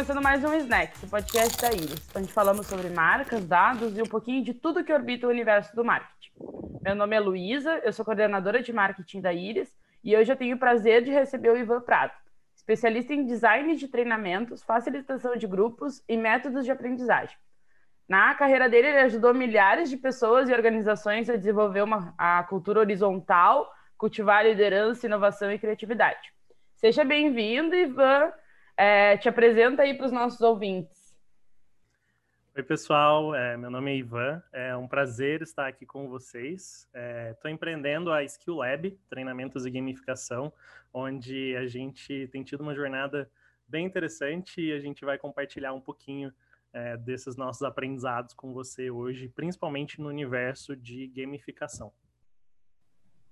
Começando mais um Snack, o podcast da Iris, onde falamos sobre marcas, dados e um pouquinho de tudo que orbita o universo do marketing. Meu nome é Luísa, eu sou coordenadora de marketing da Iris e hoje eu tenho o prazer de receber o Ivan Prado, especialista em design de treinamentos, facilitação de grupos e métodos de aprendizagem. Na carreira dele, ele ajudou milhares de pessoas e organizações a desenvolver uma, a cultura horizontal, cultivar liderança, inovação e criatividade. Seja bem-vindo, Ivan. É, te apresenta aí para os nossos ouvintes. Oi, pessoal. É, meu nome é Ivan. É um prazer estar aqui com vocês. Estou é, empreendendo a Skill Lab, treinamentos e gamificação, onde a gente tem tido uma jornada bem interessante e a gente vai compartilhar um pouquinho é, desses nossos aprendizados com você hoje, principalmente no universo de gamificação.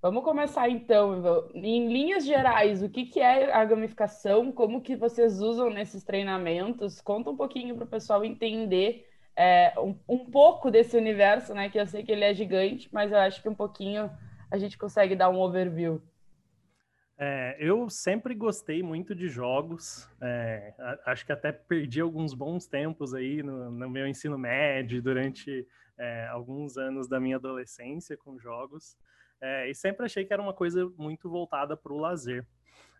Vamos começar então, em linhas gerais, o que, que é a gamificação, como que vocês usam nesses treinamentos? Conta um pouquinho para o pessoal entender é, um, um, pouco desse universo, né? Que eu sei que ele é gigante, mas eu acho que um pouquinho a gente consegue dar um overview. É, eu sempre gostei muito de jogos, é, acho que até perdi alguns bons tempos aí no, no meu ensino médio, durante é, alguns anos da minha adolescência com jogos, é, e sempre achei que era uma coisa muito voltada para o lazer.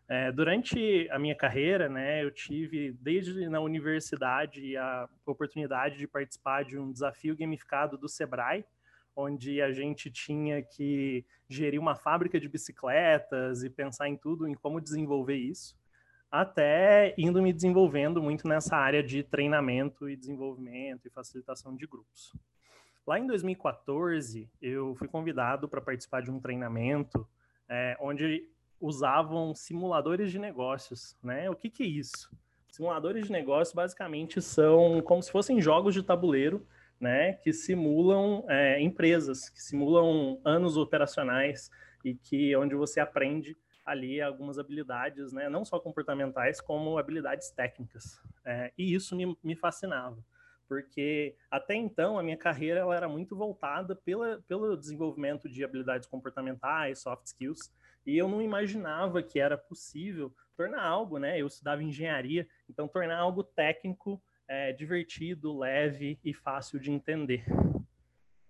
É, durante a minha carreira, né, eu tive, desde na universidade, a oportunidade de participar de um desafio gamificado do Sebrae, onde a gente tinha que gerir uma fábrica de bicicletas e pensar em tudo, em como desenvolver isso, até indo me desenvolvendo muito nessa área de treinamento e desenvolvimento e facilitação de grupos. Lá em 2014, eu fui convidado para participar de um treinamento é, onde usavam simuladores de negócios, né? O que, que é isso? Simuladores de negócios basicamente são como se fossem jogos de tabuleiro né, que simulam é, empresas, que simulam anos operacionais e que onde você aprende ali algumas habilidades, né, não só comportamentais, como habilidades técnicas. É, e isso me, me, fascinava, porque até então a minha carreira ela era muito voltada pela, pelo desenvolvimento de habilidades comportamentais, soft skills, e eu não imaginava que era possível tornar algo, né? Eu estudava engenharia, então tornar algo técnico é, divertido, leve e fácil de entender.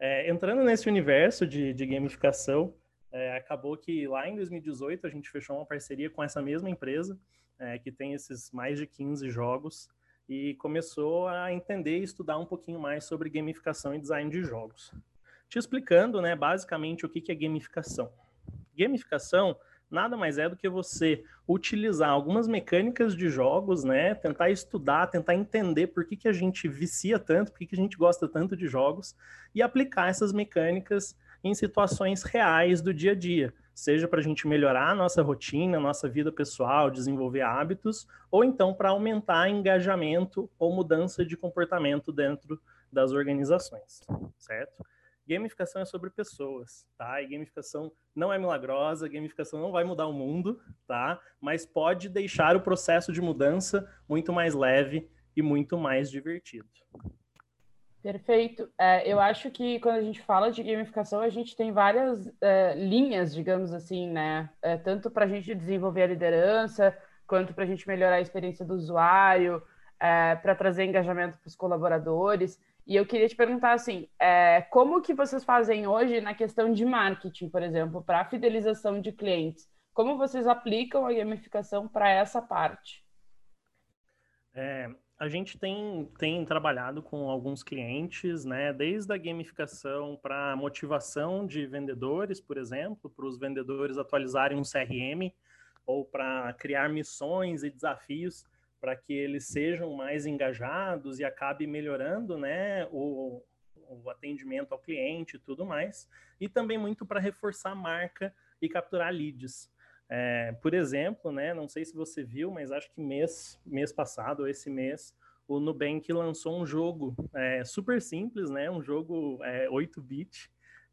É, entrando nesse universo de, de gamificação, é, acabou que lá em 2018 a gente fechou uma parceria com essa mesma empresa, que tem esses mais de 15 jogos, e começou a entender e estudar um pouquinho mais sobre gamificação e design de jogos. Te explicando, né, basicamente, o que, é gamificação. Gamificação nada mais é do que você utilizar algumas mecânicas de jogos, né? Tentar estudar, tentar entender por que, que a gente vicia tanto, por que, que a gente gosta tanto de jogos e aplicar essas mecânicas em situações reais do dia a dia. Seja para a gente melhorar a nossa rotina, nossa vida pessoal, desenvolver hábitos, ou então para aumentar engajamento ou mudança de comportamento dentro das organizações, certo? Gamificação é sobre pessoas, tá? E gamificação não é milagrosa, gamificação não vai mudar o mundo, tá? Mas pode deixar o processo de mudança muito mais leve e muito mais divertido. Perfeito. É, eu acho que quando a gente fala de gamificação, a gente tem várias é, linhas, digamos assim, né? É, tanto para a gente desenvolver a liderança, quanto para a gente melhorar a experiência do usuário, é, para trazer engajamento para os colaboradores. E eu queria te perguntar assim, é, como que vocês fazem hoje na questão de marketing, por exemplo, para a fidelização de clientes? Como vocês aplicam a gamificação para essa parte? É, a gente tem, tem trabalhado com alguns clientes, né, desde a gamificação para motivação de vendedores, por exemplo, para os vendedores atualizarem um CRM, ou para criar missões e desafios para que eles sejam mais engajados e acabe melhorando né, o, o atendimento ao cliente e tudo mais, e também muito para reforçar a marca e capturar leads. É, por exemplo, né, não sei se você viu, mas acho que mês, mês passado, ou esse mês, o Nubank lançou um jogo é, super simples, né, um jogo é, 8-bit,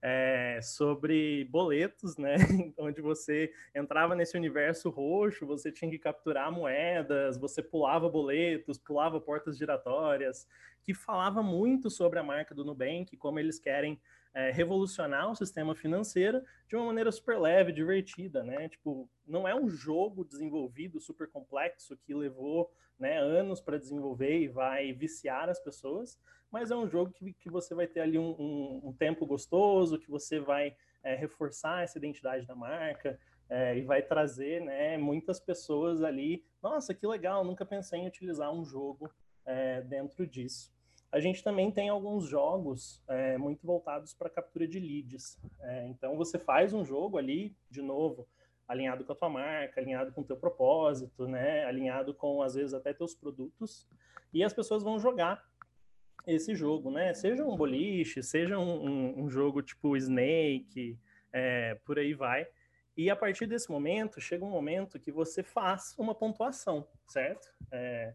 é, sobre boletos, né? Onde você entrava nesse universo roxo, você tinha que capturar moedas, você pulava boletos, pulava portas giratórias, que falava muito sobre a marca do Nubank, como eles querem é, revolucionar o sistema financeiro de uma maneira super leve, divertida, né? Tipo, não é um jogo desenvolvido super complexo que levou né, anos para desenvolver e vai viciar as pessoas, mas é um jogo que, que você vai ter ali um, um, um tempo gostoso, que você vai é, reforçar essa identidade da marca, é, e vai trazer né, muitas pessoas ali. Nossa, que legal, nunca pensei em utilizar um jogo é, dentro disso. A gente também tem alguns jogos é, muito voltados para captura de leads. É, então você faz um jogo ali, de novo, alinhado com a tua marca, alinhado com o teu propósito, né? alinhado com, às vezes, até teus produtos, e as pessoas vão jogar esse jogo, né? Seja um boliche, seja um, um, um jogo tipo Snake, é, por aí vai. E a partir desse momento, chega um momento que você faz uma pontuação, certo? É,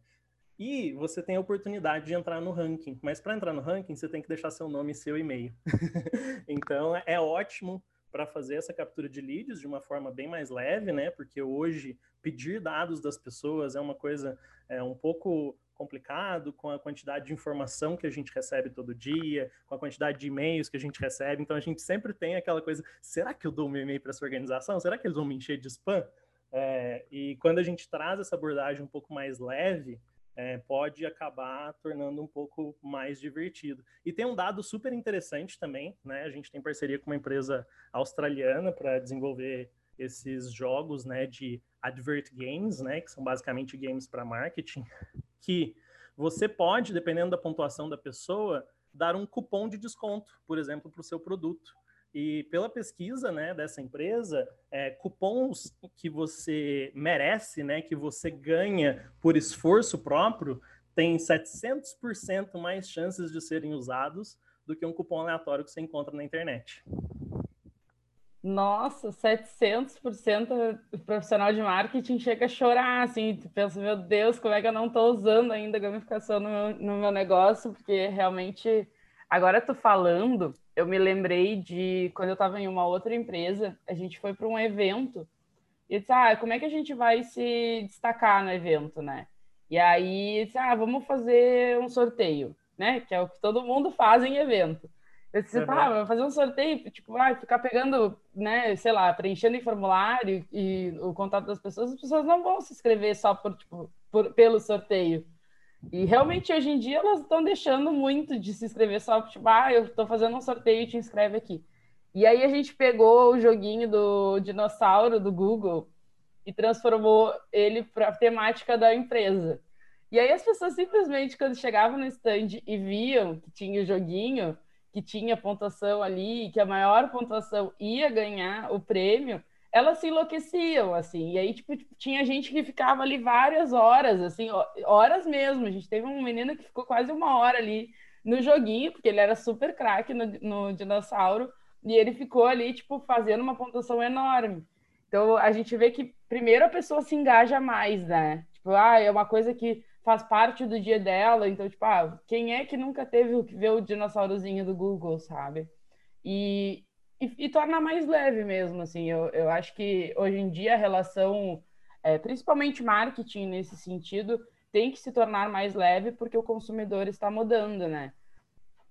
e você tem a oportunidade de entrar no ranking. Mas para entrar no ranking, você tem que deixar seu nome e seu e-mail. então é ótimo para fazer essa captura de leads de uma forma bem mais leve, né? Porque hoje pedir dados das pessoas é uma coisa é, um pouco complicado, com a quantidade de informação que a gente recebe todo dia, com a quantidade de e-mails que a gente recebe. Então a gente sempre tem aquela coisa: será que eu dou meu e-mail para essa organização? Será que eles vão me encher de spam? É, e quando a gente traz essa abordagem um pouco mais leve, é, pode acabar tornando um pouco mais divertido. E tem um dado super interessante também, né? A gente tem parceria com uma empresa australiana para desenvolver esses jogos, né, de advert games, né, que são basicamente games para marketing, que você pode, dependendo da pontuação da pessoa, dar um cupom de desconto, por exemplo, para o seu produto. E pela pesquisa né, dessa empresa, é, cupons que você merece, né, que você ganha por esforço próprio, tem 700% mais chances de serem usados do que um cupom aleatório que você encontra na internet. Nossa, 700% o profissional de marketing chega a chorar, assim, pensa, meu Deus, como é que eu não estou usando ainda a gamificação no meu, no meu negócio, porque realmente, agora tu falando, eu me lembrei de quando eu estava em uma outra empresa, a gente foi para um evento, e disse, ah, como é que a gente vai se destacar no evento, né? E aí, disse, ah, vamos fazer um sorteio, né? Que é o que todo mundo faz em evento. Eu disse, tá, uhum. fazer um sorteio, tipo, vai ficar pegando, né, sei lá, preenchendo em formulário e o contato das pessoas, as pessoas não vão se inscrever só por, tipo, por, pelo sorteio. E realmente hoje em dia elas estão deixando muito de se inscrever só, tipo, ah, eu estou fazendo um sorteio e te inscreve aqui. E aí a gente pegou o joguinho do dinossauro do Google e transformou ele para a temática da empresa. E aí as pessoas simplesmente, quando chegavam no stand e viam que tinha o joguinho, que tinha pontuação ali, que a maior pontuação ia ganhar o prêmio, elas se enlouqueciam, assim. E aí, tipo, tinha gente que ficava ali várias horas, assim, horas mesmo. A gente teve um menino que ficou quase uma hora ali no joguinho, porque ele era super craque no, no dinossauro, e ele ficou ali, tipo, fazendo uma pontuação enorme. Então, a gente vê que, primeiro, a pessoa se engaja mais, né? Tipo, ah, é uma coisa que faz parte do dia dela. Então, tipo, ah, quem é que nunca teve que ver o dinossaurozinho do Google, sabe? E, e, e, torna mais leve mesmo, assim. Eu, eu acho que hoje em dia a relação, é, principalmente marketing nesse sentido, tem que se tornar mais leve porque o consumidor está mudando, né?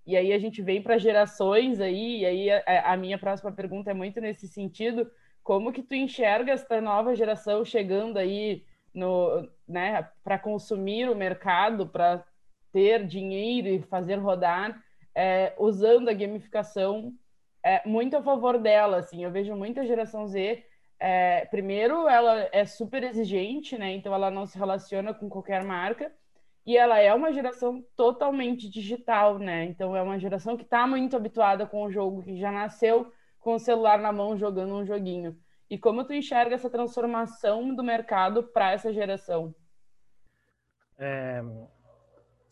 E aí a gente vem para gerações aí, e aí a, a minha próxima pergunta é muito nesse sentido, como que tu enxerga essa nova geração chegando aí no, né, para consumir o mercado, para ter dinheiro e fazer rodar, é, usando a gamificação é, muito a favor dela. Assim, eu vejo muita geração Z. É, primeiro, ela é super exigente, né? Então ela não se relaciona com qualquer marca. E ela é uma geração totalmente digital, né? Então é uma geração que está muito habituada com o jogo, que já nasceu com o celular na mão jogando um joguinho. E como tu enxerga essa transformação do mercado para essa geração? É,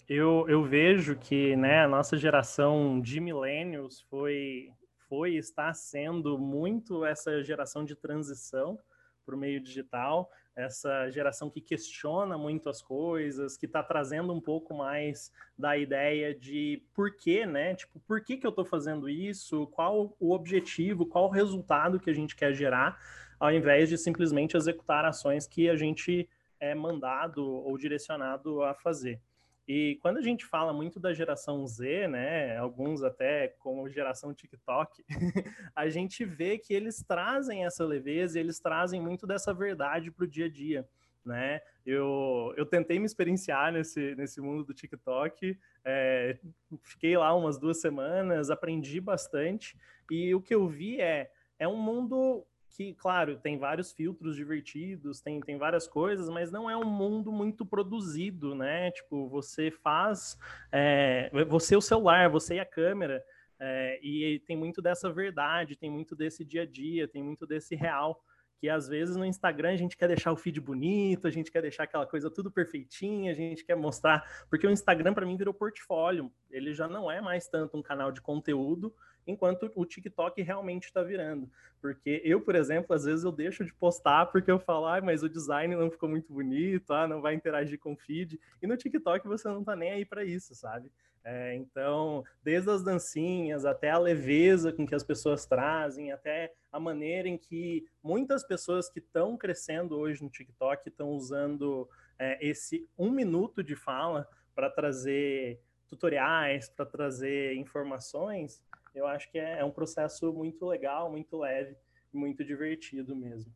eu, eu vejo que né, a nossa geração de millennials foi, foi está sendo muito essa geração de transição para o meio digital, essa geração que questiona muito as coisas, que está trazendo um pouco mais da ideia de por quê, né? Tipo, por que, que eu estou fazendo isso? Qual o objetivo? Qual o resultado que a gente quer gerar? Ao invés de simplesmente executar ações que a gente é mandado ou direcionado a fazer. E quando a gente fala muito da geração Z, né, alguns até como geração TikTok, a gente vê que eles trazem essa leveza, eles trazem muito dessa verdade para o dia a dia. Né? Eu, eu tentei me experienciar nesse, nesse mundo do TikTok, é, fiquei lá umas duas semanas, aprendi bastante, e o que eu vi é, é um mundo que, claro, tem vários filtros divertidos, tem, tem várias coisas, mas não é um mundo muito produzido, né? Tipo, você faz, é, você o celular, você e a câmera, é, e tem muito dessa verdade, tem muito desse dia a dia, tem muito desse real, que às vezes no Instagram a gente quer deixar o feed bonito, a gente quer deixar aquela coisa tudo perfeitinha, a gente quer mostrar, porque o Instagram para mim virou portfólio, ele já não é mais tanto um canal de conteúdo, enquanto o TikTok realmente está virando. Porque eu, por exemplo, às vezes eu deixo de postar porque eu falo, ah, mas o design não ficou muito bonito, ah, não vai interagir com o feed. E no TikTok você não está nem aí para isso, sabe? É, então, desde as dancinhas até a leveza com que as pessoas trazem, até a maneira em que muitas pessoas que estão crescendo hoje no TikTok estão usando é, esse um minuto de fala para trazer tutoriais, para trazer informações, eu acho que é, é um processo muito legal, muito leve, muito divertido mesmo.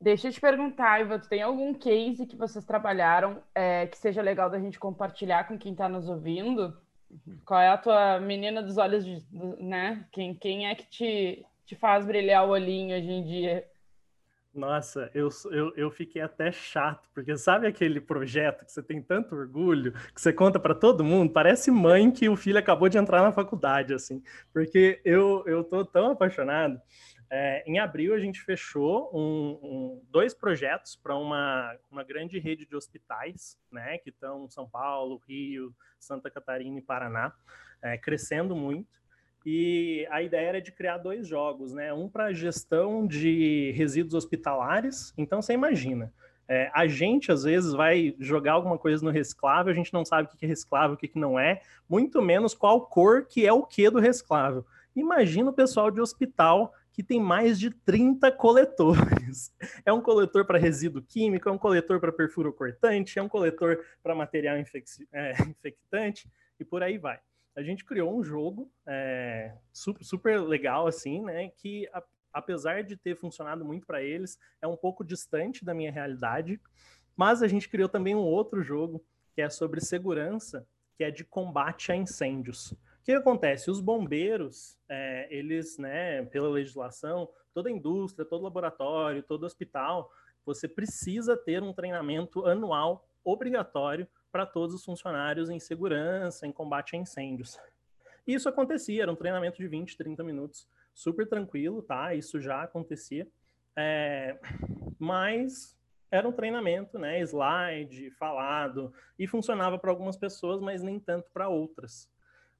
Deixa eu te perguntar, Iva, tu tem algum case que vocês trabalharam é, que seja legal da gente compartilhar com quem está nos ouvindo? Qual é a tua menina dos olhos, de, né? Quem, quem é que te, te faz brilhar o olhinho hoje em dia? Nossa, eu, eu, eu fiquei até chato, porque sabe aquele projeto que você tem tanto orgulho, que você conta para todo mundo? Parece mãe que o filho acabou de entrar na faculdade, assim, porque eu, eu tô tão apaixonado. É, em abril, a gente fechou um, um, dois projetos para uma, uma grande rede de hospitais, né, que estão São Paulo, Rio, Santa Catarina e Paraná, é, crescendo muito. E a ideia era de criar dois jogos, né? Um para gestão de resíduos hospitalares. Então você imagina, é, a gente às vezes vai jogar alguma coisa no reciclável, a gente não sabe o que é reciclável, o que não é, muito menos qual cor que é o que do reciclável. Imagina o pessoal de hospital que tem mais de 30 coletores. É um coletor para resíduo químico, é um coletor para perfuro cortante, é um coletor para material infec é, infectante e por aí vai a gente criou um jogo é, super, super, legal, assim, né? Que a, apesar de ter funcionado muito para eles, é um pouco distante da minha realidade. Mas a gente criou também um outro jogo que é sobre segurança, que é de combate a incêndios. O que acontece? Os bombeiros, é, eles, né, pela legislação, toda indústria, todo laboratório, todo hospital, você precisa ter um treinamento anual obrigatório para todos os funcionários em segurança, em combate a incêndios. E isso acontecia, era um treinamento de 20, 30 minutos, super tranquilo, tá? Isso já acontecia. É, mas era um treinamento, né? Slide, falado, e funcionava para algumas pessoas, mas nem tanto para outras.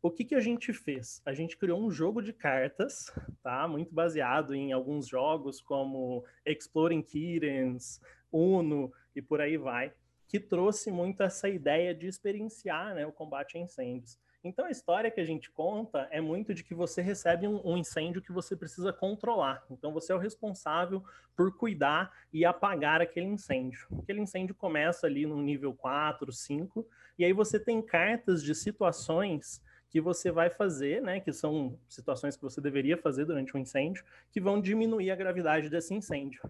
O que, que a gente fez? A gente criou um jogo de cartas, tá? Muito baseado em alguns jogos como Exploring Kittens, Uno e por aí vai que trouxe muito essa ideia de experienciar né, o combate a incêndios. Então a história que a gente conta é muito de que você recebe um, um, incêndio que você precisa controlar. Então você é o responsável por cuidar e apagar aquele incêndio. Aquele incêndio começa ali no nível 4, 5, e aí você tem cartas de situações que você vai fazer, né, que são situações que você deveria fazer durante um incêndio, que vão diminuir a gravidade desse incêndio.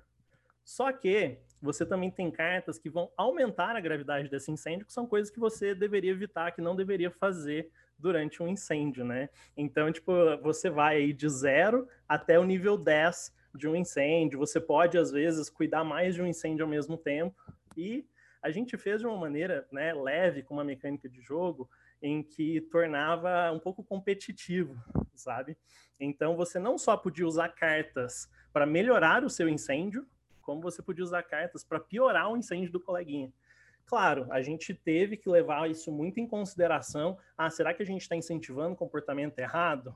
Só que você também tem cartas que vão aumentar a gravidade desse incêndio, que são coisas que você deveria evitar, que não deveria fazer durante um incêndio, né? Então, tipo, você vai aí de zero até o nível 10 de um incêndio. Você pode, às vezes, cuidar mais de um incêndio ao mesmo tempo. E a gente fez de uma maneira né, leve, com uma mecânica de jogo, em que tornava um pouco competitivo, sabe? Então, você não só podia usar cartas para melhorar o seu incêndio, como você podia usar cartas para piorar o incêndio do coleguinha. Claro, a gente teve que levar isso muito em consideração. Ah, será que a gente está incentivando comportamento errado?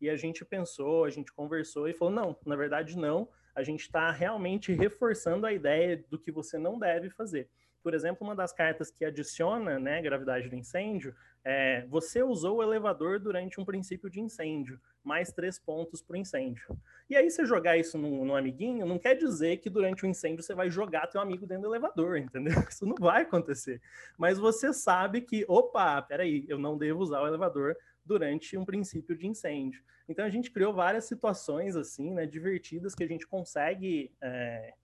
E a gente pensou, a gente conversou e falou: não, na verdade não. A gente está realmente reforçando a ideia do que você não deve fazer. por exemplo, uma das cartas que adiciona né, gravidade do incêndio é você usou o elevador durante um princípio de incêndio, mais três pontos para o incêndio. E aí, você jogar isso no, no, amiguinho, não quer dizer que durante o incêndio você vai jogar teu amigo dentro do elevador, entendeu? Isso não vai acontecer. Mas você sabe que, opa, peraí, eu não devo usar o elevador durante um princípio de incêndio. Então a gente criou várias situações assim, né, divertidas que a gente consegue é,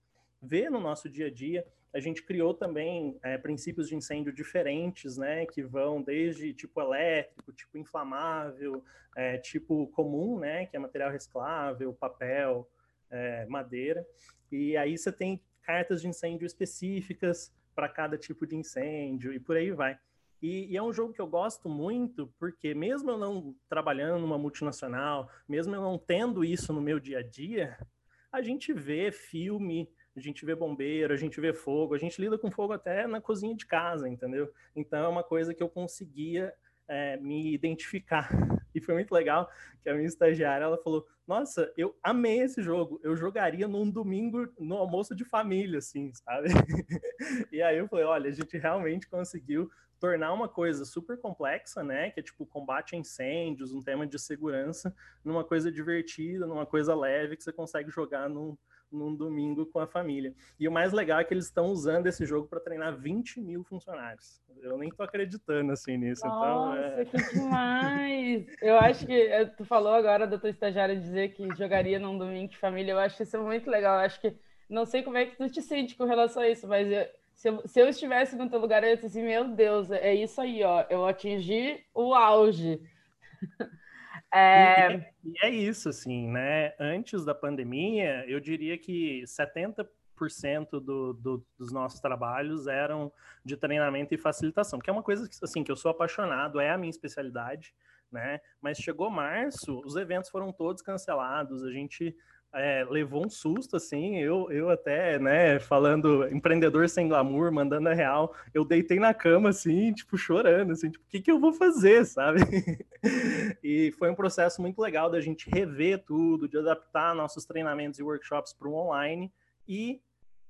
ver no nosso dia a dia. A gente criou também é, princípios de incêndio diferentes, né, que vão desde tipo elétrico, tipo inflamável, é, tipo comum, né, que é material reciclável, papel, é, madeira. E aí você tem cartas de incêndio específicas para cada tipo de incêndio e por aí vai. E, e, é um jogo que eu gosto muito, porque mesmo eu não trabalhando numa multinacional, mesmo eu não tendo isso no meu dia a dia, a gente vê filme, a gente vê bombeiro, a gente vê fogo, a gente lida com fogo até na cozinha de casa, entendeu? Então é uma coisa que eu conseguia é, me identificar. E foi muito legal que a minha estagiária ela falou: Nossa, eu amei esse jogo, eu jogaria num domingo no almoço de família, assim, sabe? e aí eu falei: Olha, a gente realmente conseguiu tornar uma coisa super complexa, né, que é tipo combate a incêndios, um tema de segurança, numa coisa divertida, numa coisa leve que você consegue jogar num, num domingo com a família. E o mais legal é que eles estão usando esse jogo para treinar 20 mil funcionários. Eu nem tô acreditando assim nisso. Nossa, então, é... que demais! Eu acho que eh, tu falou agora da tua estagiária dizer que jogaria num domingo de família. Eu acho isso muito legal. Eu acho que não sei como é que tu te sente com relação a isso, mas eu, se eu, se eu estivesse no teu lugar, eu ia dizer assim, meu Deus, é isso aí, ó. Eu atingi o auge. É... E, é isso, assim, né? Antes da pandemia, eu diria que 70% do, do, dos nossos trabalhos eram de treinamento e facilitação, que é uma coisa assim, que eu sou apaixonado, é a minha especialidade, né? Mas chegou março, os eventos foram todos cancelados, a gente é, levou um susto, assim, eu, eu até, né, falando empreendedor sem glamour, mandando a real, eu deitei na cama, assim, tipo, chorando, assim, tipo, o que que eu vou fazer, sabe? e foi um processo muito legal da gente rever tudo, de adaptar nossos treinamentos e workshops para o online, e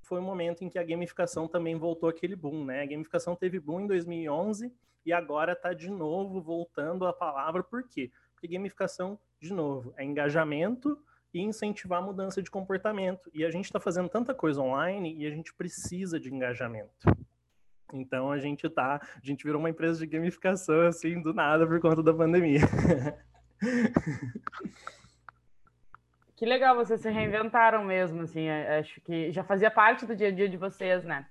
foi um momento em que a gamificação também voltou aquele boom, né? A gamificação teve boom em 2011 e agora está de novo voltando a palavra, por quê? Porque gamificação, de novo, é engajamento, e incentivar a mudança de comportamento. E a gente está fazendo tanta coisa online e a gente precisa de engajamento. Então a gente tá, a gente virou uma empresa de gamificação assim do nada por conta da pandemia. Que legal, vocês se reinventaram mesmo, assim, é, acho que já fazia parte do dia a dia de vocês, né?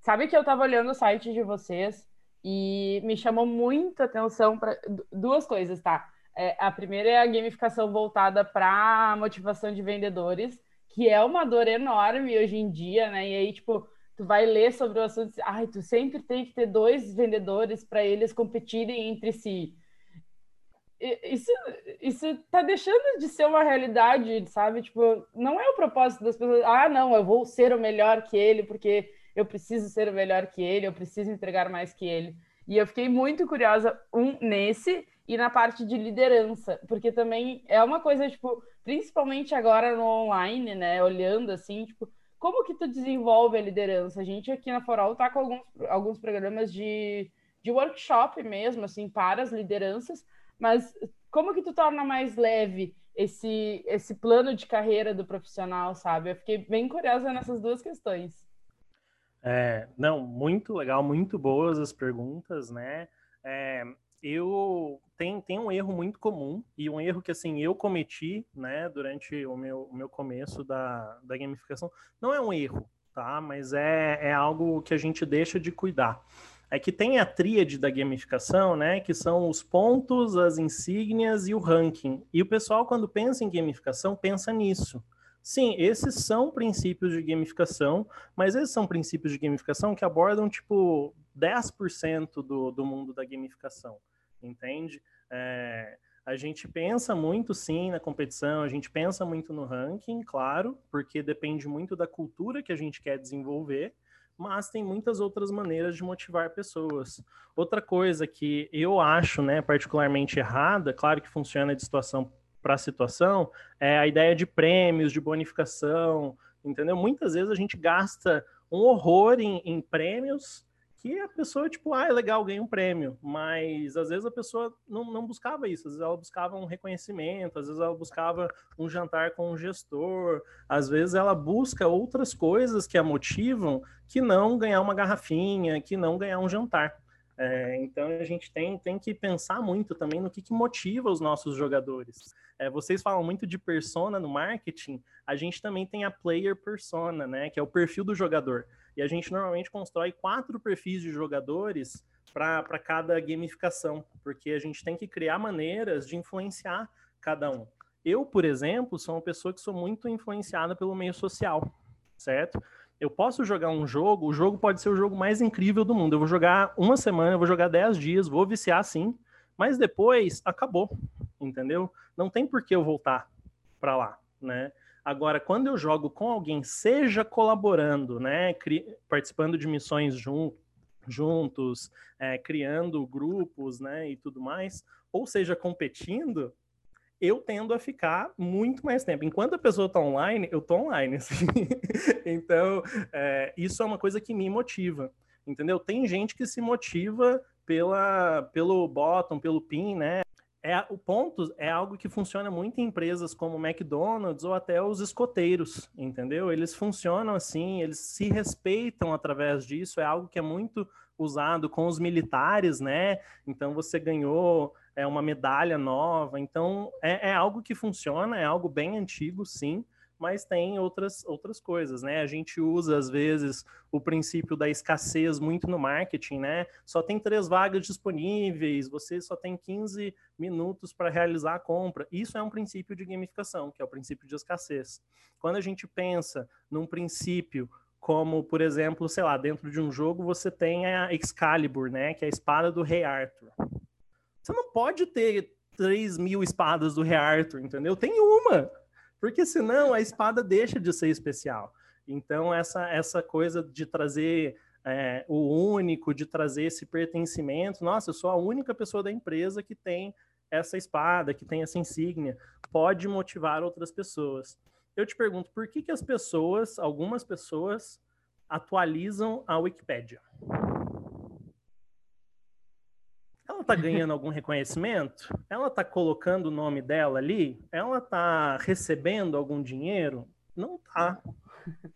Sabe que eu estava olhando o site de vocês e me chamou muita atenção para duas coisas, tá? É, a primeira é a gamificação voltada para motivação de vendedores, que é uma dor enorme hoje em dia, né? E aí, tipo, tu vai ler sobre o assunto, ai, tu sempre tem que ter dois vendedores para eles competirem entre si. Isso, isso tá deixando de ser uma realidade, sabe? Tipo, não é o propósito das pessoas, ah, não, eu vou ser o melhor que ele, porque eu preciso ser o melhor que ele, eu preciso entregar mais que ele. E eu fiquei muito curiosa, um, nesse, e na parte de liderança, porque também é uma coisa, tipo, principalmente agora no online, né, olhando assim, tipo, como que tu desenvolve a liderança? A gente aqui na Foral tá com alguns, alguns programas de, de workshop mesmo, assim, para as lideranças, mas como que tu torna mais leve esse, esse plano de carreira do profissional, sabe? Eu fiquei bem curiosa nessas duas questões. É, não, muito legal, muito boas as perguntas, né? É, eu tem, tem um erro muito comum e um erro que assim eu cometi, né, durante o meu, o meu começo da, da gamificação. Não é um erro, tá? Mas é, é algo que a gente deixa de cuidar. É que tem a tríade da gamificação, né, que são os pontos, as insígnias e o ranking. E o pessoal quando pensa em gamificação pensa nisso. Sim, esses são princípios de gamificação, mas esses são princípios de gamificação que abordam, tipo, 10% do, do mundo da gamificação, entende? É, a gente pensa muito, sim, na competição, a gente pensa muito no ranking, claro, porque depende muito da cultura que a gente quer desenvolver, mas tem muitas outras maneiras de motivar pessoas. Outra coisa que eu acho, né, particularmente errada, claro que funciona de situação para situação é a ideia de prêmios, de bonificação, entendeu? Muitas vezes a gente gasta um horror em, em prêmios que a pessoa, tipo, ah, é legal, ganha um prêmio, mas às vezes a pessoa não, não buscava isso, às vezes ela buscava um reconhecimento, às vezes ela buscava um jantar com um gestor, às vezes ela busca outras coisas que a motivam que não ganhar uma garrafinha, que não ganhar um jantar. É, então a gente tem, tem que pensar muito também no que, que motiva os nossos jogadores. É, vocês falam muito de persona no marketing, a gente também tem a player persona, né? Que é o perfil do jogador. E a gente normalmente constrói quatro perfis de jogadores para cada gamificação, porque a gente tem que criar maneiras de influenciar cada um. Eu, por exemplo, sou uma pessoa que sou muito influenciada pelo meio social, certo? Eu posso jogar um jogo, o jogo pode ser o jogo mais incrível do mundo. Eu vou jogar uma semana, eu vou jogar dez dias, vou viciar sim, mas depois acabou, entendeu? Não tem por que eu voltar para lá, né? Agora, quando eu jogo com alguém, seja colaborando, né, participando de missões jun juntos, é, criando grupos, né, e tudo mais, ou seja, competindo, eu tendo a ficar muito mais tempo. Enquanto a pessoa está online, eu estou online. Assim. então, é, isso é uma coisa que me motiva, entendeu? Tem gente que se motiva pela, pelo bottom, pelo pin, né? É, o ponto é algo que funciona muito em empresas como McDonald's ou até os escoteiros, entendeu? Eles funcionam assim, eles se respeitam através disso, é algo que é muito usado com os militares, né? Então você ganhou é, uma medalha nova, então é, é algo que funciona, é algo bem antigo, sim, mas tem outras, outras coisas, né? A gente usa, às vezes, o princípio da escassez muito no marketing, né? Só tem três vagas disponíveis, você só tem 15 minutos para realizar a compra. Isso é um princípio de gamificação, que é o princípio de escassez. Quando a gente pensa num princípio como, por exemplo, sei lá, dentro de um jogo você tem a Excalibur, né? Que é a espada do Rei Arthur. Você não pode ter 3 mil espadas do Rei Arthur, entendeu? Tem uma porque senão a espada deixa de ser especial. Então, essa, essa coisa de trazer é, o único, de trazer esse pertencimento, nossa, eu sou a única pessoa da empresa que tem essa espada, que tem essa insígnia, pode motivar outras pessoas. Eu te pergunto, por que, que as pessoas, algumas pessoas, atualizam a Wikipédia? Ela está ganhando algum reconhecimento? Ela está colocando o nome dela ali? Ela está recebendo algum dinheiro? Não está.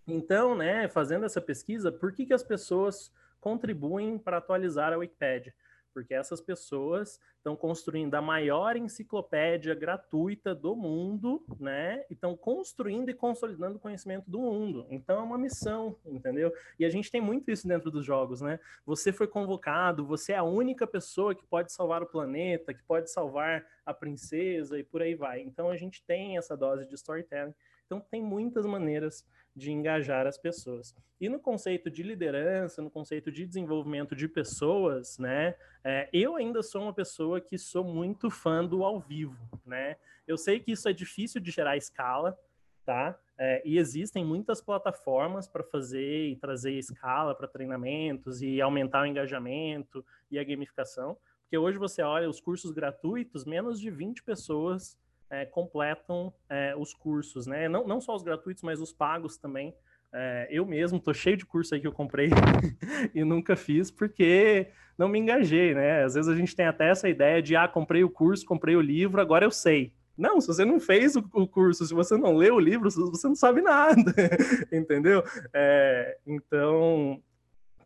Então, né, fazendo essa pesquisa, por que, que as pessoas contribuem para atualizar a Wikipédia? Porque essas pessoas estão construindo a maior enciclopédia gratuita do mundo, né? E estão construindo e consolidando o conhecimento do mundo. Então é uma missão, entendeu? E a gente tem muito isso dentro dos jogos, né? Você foi convocado, você é a única pessoa que pode salvar o planeta, que pode salvar a princesa e por aí vai. Então a gente tem essa dose de storytelling. Então tem muitas maneiras de engajar as pessoas. E no conceito de liderança, no conceito de desenvolvimento de pessoas, né? É, eu ainda sou uma pessoa que sou muito fã do ao vivo, né? Eu sei que isso é difícil de gerar escala, tá? É, e existem muitas plataformas para fazer e trazer escala para treinamentos e aumentar o engajamento e a gamificação. Porque hoje você olha os cursos gratuitos, menos de 20 pessoas é, completam é, os cursos, né? Não, não só os gratuitos, mas os pagos também. É, eu mesmo tô cheio de curso aí que eu comprei e nunca fiz porque não me engajei, né? Às vezes a gente tem até essa ideia de ah, comprei o curso, comprei o livro, agora eu sei. Não, se você não fez o, curso, se você não leu o livro, você não sabe nada, entendeu? É, então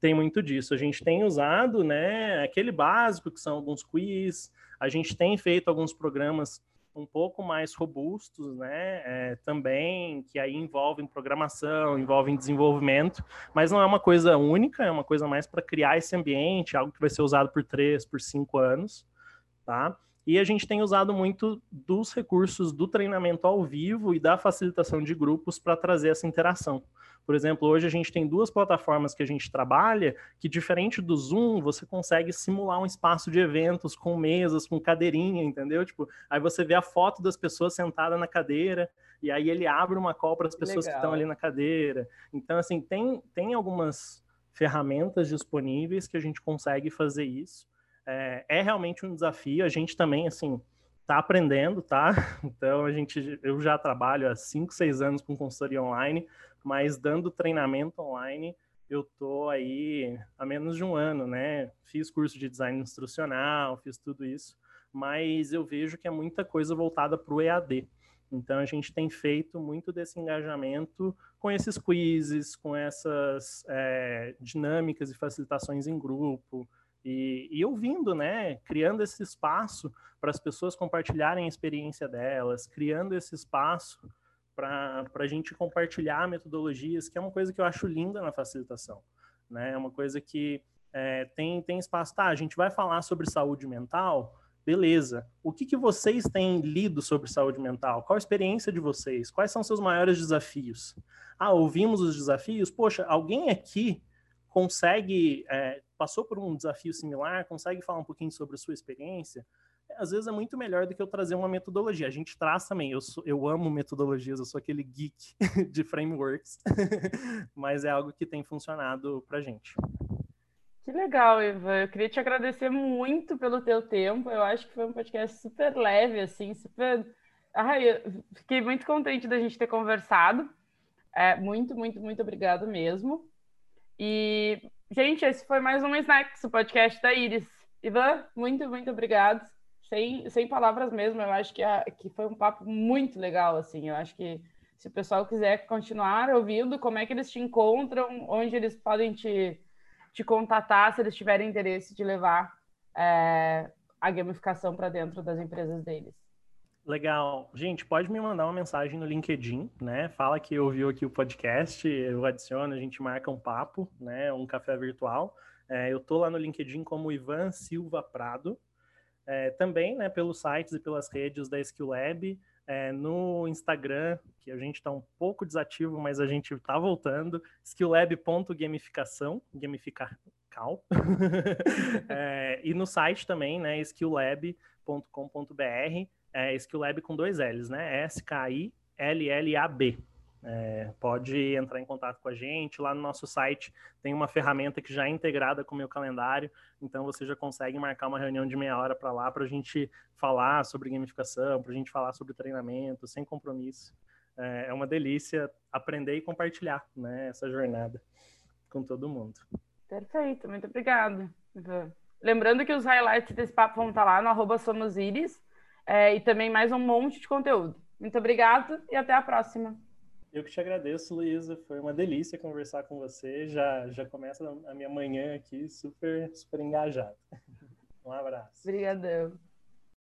tem muito disso. A gente tem usado, né, aquele básico que são alguns quiz, a gente tem feito alguns programas um pouco mais robustos, né? É, também, que aí envolvem programação, envolvem desenvolvimento, mas não é uma coisa única, é uma coisa mais para criar esse ambiente, algo que vai ser usado por três, por cinco anos, tá? E a gente tem usado muito dos recursos do treinamento ao vivo e da facilitação de grupos para trazer essa interação. Por exemplo, hoje a gente tem duas plataformas que a gente trabalha que, diferente do Zoom, você consegue simular um espaço de eventos com mesas, com cadeirinha, entendeu? Tipo, aí você vê a foto das pessoas sentadas na cadeira e aí ele abre uma call para as pessoas Legal. que estão ali na cadeira. Então, assim, tem, tem algumas ferramentas disponíveis que a gente consegue fazer isso. É, é realmente um desafio. A gente também, assim, está aprendendo, tá? Então a gente, eu já trabalho há 5, 6 anos com consultoria online, mas dando treinamento online eu tô aí há menos de um ano, né? Fiz curso de design instrucional, fiz tudo isso, mas eu vejo que é muita coisa voltada para o EAD. Então a gente tem feito muito desse engajamento com esses quizzes, com essas é, dinâmicas e facilitações em grupo, e, e, ouvindo, né? Criando esse espaço para as pessoas compartilharem a experiência delas, criando esse espaço para a gente compartilhar metodologias, que é uma coisa que eu acho linda na facilitação. Né? É uma coisa que é, tem, tem espaço. Tá, a gente vai falar sobre saúde mental, beleza. O que, que vocês têm lido sobre saúde mental? Qual a experiência de vocês? Quais são seus maiores desafios? Ah, ouvimos os desafios? Poxa, alguém aqui consegue, é, passou por um desafio similar, consegue falar um pouquinho sobre a sua experiência? às vezes é muito melhor do que eu trazer uma metodologia. A gente traz também, eu, sou, eu amo metodologias, eu sou aquele geek de frameworks, mas é algo que tem funcionado para gente. Que legal, Ivan. Eu queria te agradecer muito pelo teu tempo. Eu acho que foi um podcast super leve, assim, super. Ai, fiquei muito contente da gente ter conversado. É, muito, muito, muito obrigado mesmo. E, gente, esse foi mais um Snacks, o podcast da Iris. Ivan, muito, muito obrigado sem, sem palavras mesmo, eu acho que, a, que foi um papo muito legal, assim, eu acho que se o pessoal quiser continuar ouvindo, como é que eles te encontram, onde eles podem te, te contatar, se eles tiverem interesse de levar é, a gamificação para dentro das empresas deles. Legal. Gente, pode me mandar uma mensagem no LinkedIn, né? Fala que ouviu aqui o podcast, eu adiciono, a gente marca um papo, né? Um café virtual. É, eu tô lá no LinkedIn como Ivan Silva Prado, é, também né, pelos sites e pelas redes da Skill Lab, é, no Instagram, que a gente está um pouco desativo, mas a gente está voltando, skilllab.gamificação, gamificar é, e no site também, né, skilllab.com.br, é, Skilllab com dois L's, né, S-K-I-L-L-A-B. É, pode entrar em contato com a gente. Lá no nosso site tem uma ferramenta que já é integrada com o meu calendário, então você já consegue marcar uma reunião de meia hora para lá para a gente falar sobre gamificação, para a gente falar sobre treinamento, sem compromisso. É, é uma delícia aprender e compartilhar né, essa jornada com todo mundo. Perfeito, muito obrigada. Lembrando que os highlights desse papo vão estar lá no arroba é, e também mais um monte de conteúdo. Muito obrigado e até a próxima. Eu que te agradeço, Luísa. Foi uma delícia conversar com você. Já, já começa a minha manhã aqui super, super engajada. Um abraço. Obrigadão.